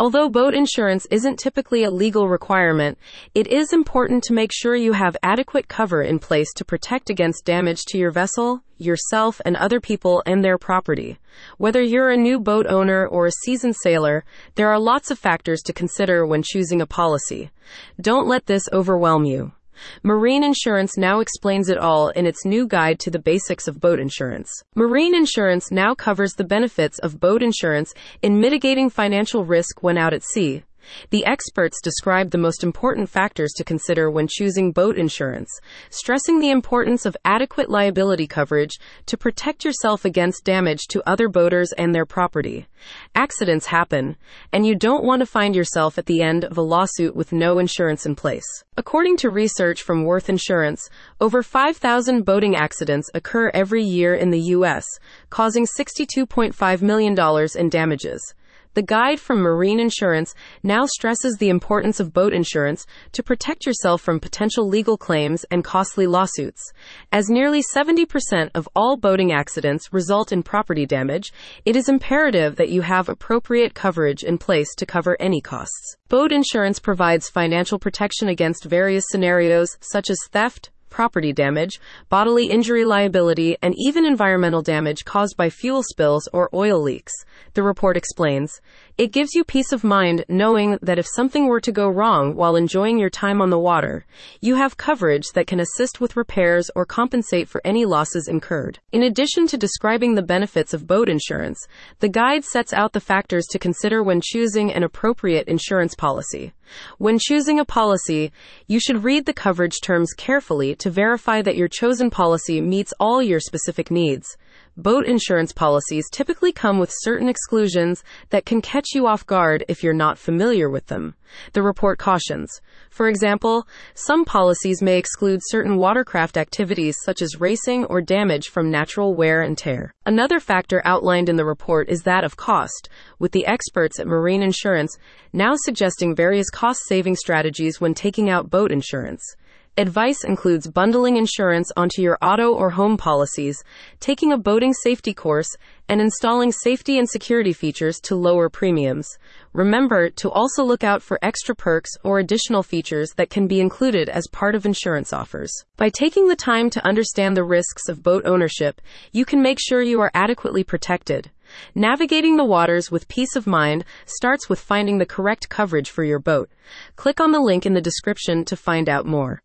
Although boat insurance isn't typically a legal requirement, it is important to make sure you have adequate cover in place to protect against damage to your vessel, yourself, and other people and their property. Whether you're a new boat owner or a seasoned sailor, there are lots of factors to consider when choosing a policy. Don't let this overwhelm you. Marine Insurance Now explains it all in its new guide to the basics of boat insurance. Marine Insurance Now covers the benefits of boat insurance in mitigating financial risk when out at sea. The experts describe the most important factors to consider when choosing boat insurance, stressing the importance of adequate liability coverage to protect yourself against damage to other boaters and their property. Accidents happen, and you don't want to find yourself at the end of a lawsuit with no insurance in place. According to research from Worth Insurance, over 5,000 boating accidents occur every year in the U.S., causing $62.5 million in damages. The guide from Marine Insurance Now stresses the importance of boat insurance to protect yourself from potential legal claims and costly lawsuits. As nearly 70% of all boating accidents result in property damage, it is imperative that you have appropriate coverage in place to cover any costs. Boat insurance provides financial protection against various scenarios such as theft, property damage, bodily injury liability, and even environmental damage caused by fuel spills or oil leaks. The report explains. It gives you peace of mind knowing that if something were to go wrong while enjoying your time on the water, you have coverage that can assist with repairs or compensate for any losses incurred. In addition to describing the benefits of boat insurance, the guide sets out the factors to consider when choosing an appropriate insurance policy. When choosing a policy, you should read the coverage terms carefully to verify that your chosen policy meets all your specific needs. Boat insurance policies typically come with certain exclusions that can catch you off guard if you're not familiar with them. The report cautions. For example, some policies may exclude certain watercraft activities such as racing or damage from natural wear and tear. Another factor outlined in the report is that of cost, with the experts at Marine Insurance Now suggesting various cost saving strategies when taking out boat insurance. Advice includes bundling insurance onto your auto or home policies, taking a boating safety course, and installing safety and security features to lower premiums. Remember to also look out for extra perks or additional features that can be included as part of insurance offers. By taking the time to understand the risks of boat ownership, you can make sure you are adequately protected. Navigating the waters with peace of mind starts with finding the correct coverage for your boat. Click on the link in the description to find out more.